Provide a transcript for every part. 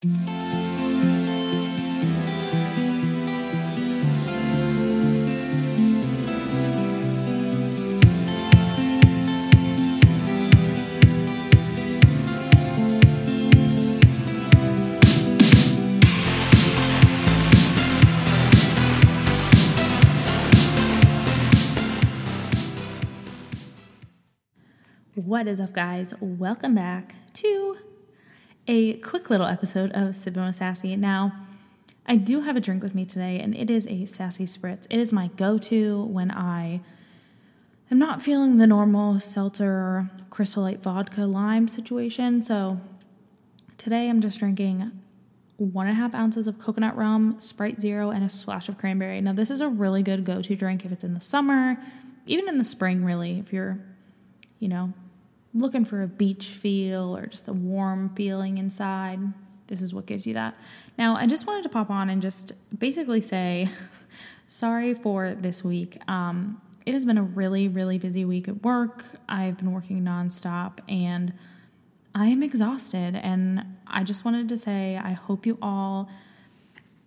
What is up, guys? Welcome back to a quick little episode of Sipping with Sassy. Now, I do have a drink with me today, and it is a Sassy Spritz. It is my go to when I am not feeling the normal seltzer crystal light vodka lime situation. So, today I'm just drinking one and a half ounces of coconut rum, Sprite Zero, and a splash of cranberry. Now, this is a really good go to drink if it's in the summer, even in the spring, really, if you're, you know, looking for a beach feel or just a warm feeling inside, this is what gives you that. Now, I just wanted to pop on and just basically say sorry for this week. Um, it has been a really, really busy week at work. I've been working nonstop and I am exhausted. And I just wanted to say, I hope you all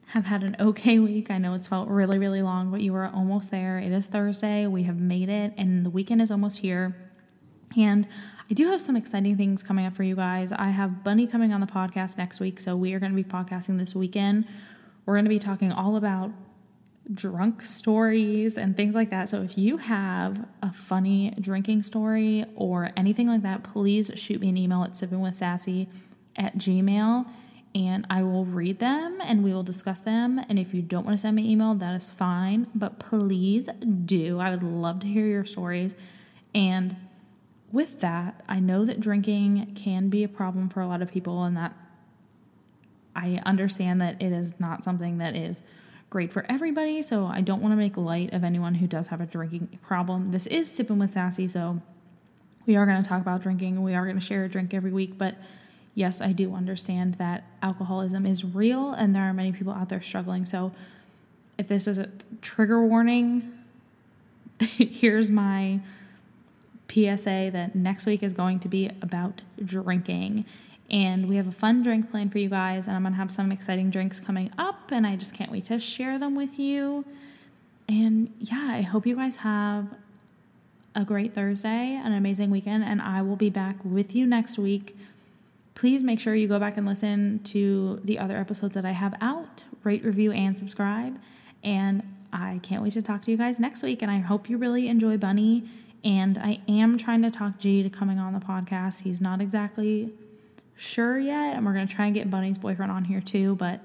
have had an okay week. I know it's felt really, really long, but you are almost there. It is Thursday. We have made it, and the weekend is almost here. And I do have some exciting things coming up for you guys. I have Bunny coming on the podcast next week, so we are going to be podcasting this weekend. We're going to be talking all about drunk stories and things like that. So if you have a funny drinking story or anything like that, please shoot me an email at sippingwithsassy at gmail and I will read them and we will discuss them. And if you don't want to send me an email, that is fine. But please do. I would love to hear your stories. And with that, I know that drinking can be a problem for a lot of people, and that I understand that it is not something that is great for everybody. So I don't want to make light of anyone who does have a drinking problem. This is Sipping with Sassy, so we are going to talk about drinking. We are going to share a drink every week, but yes, I do understand that alcoholism is real and there are many people out there struggling. So if this is a trigger warning, here's my PSA that next week is going to be about drinking. And we have a fun drink plan for you guys, and I'm gonna have some exciting drinks coming up, and I just can't wait to share them with you. And yeah, I hope you guys have a great Thursday, an amazing weekend, and I will be back with you next week. Please make sure you go back and listen to the other episodes that I have out, rate, review, and subscribe. And I can't wait to talk to you guys next week. And I hope you really enjoy Bunny and I am trying to talk G to coming on the podcast. He's not exactly sure yet. And we're going to try and get Bunny's boyfriend on here too, but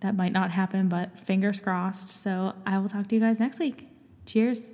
that might not happen. But fingers crossed. So I will talk to you guys next week. Cheers.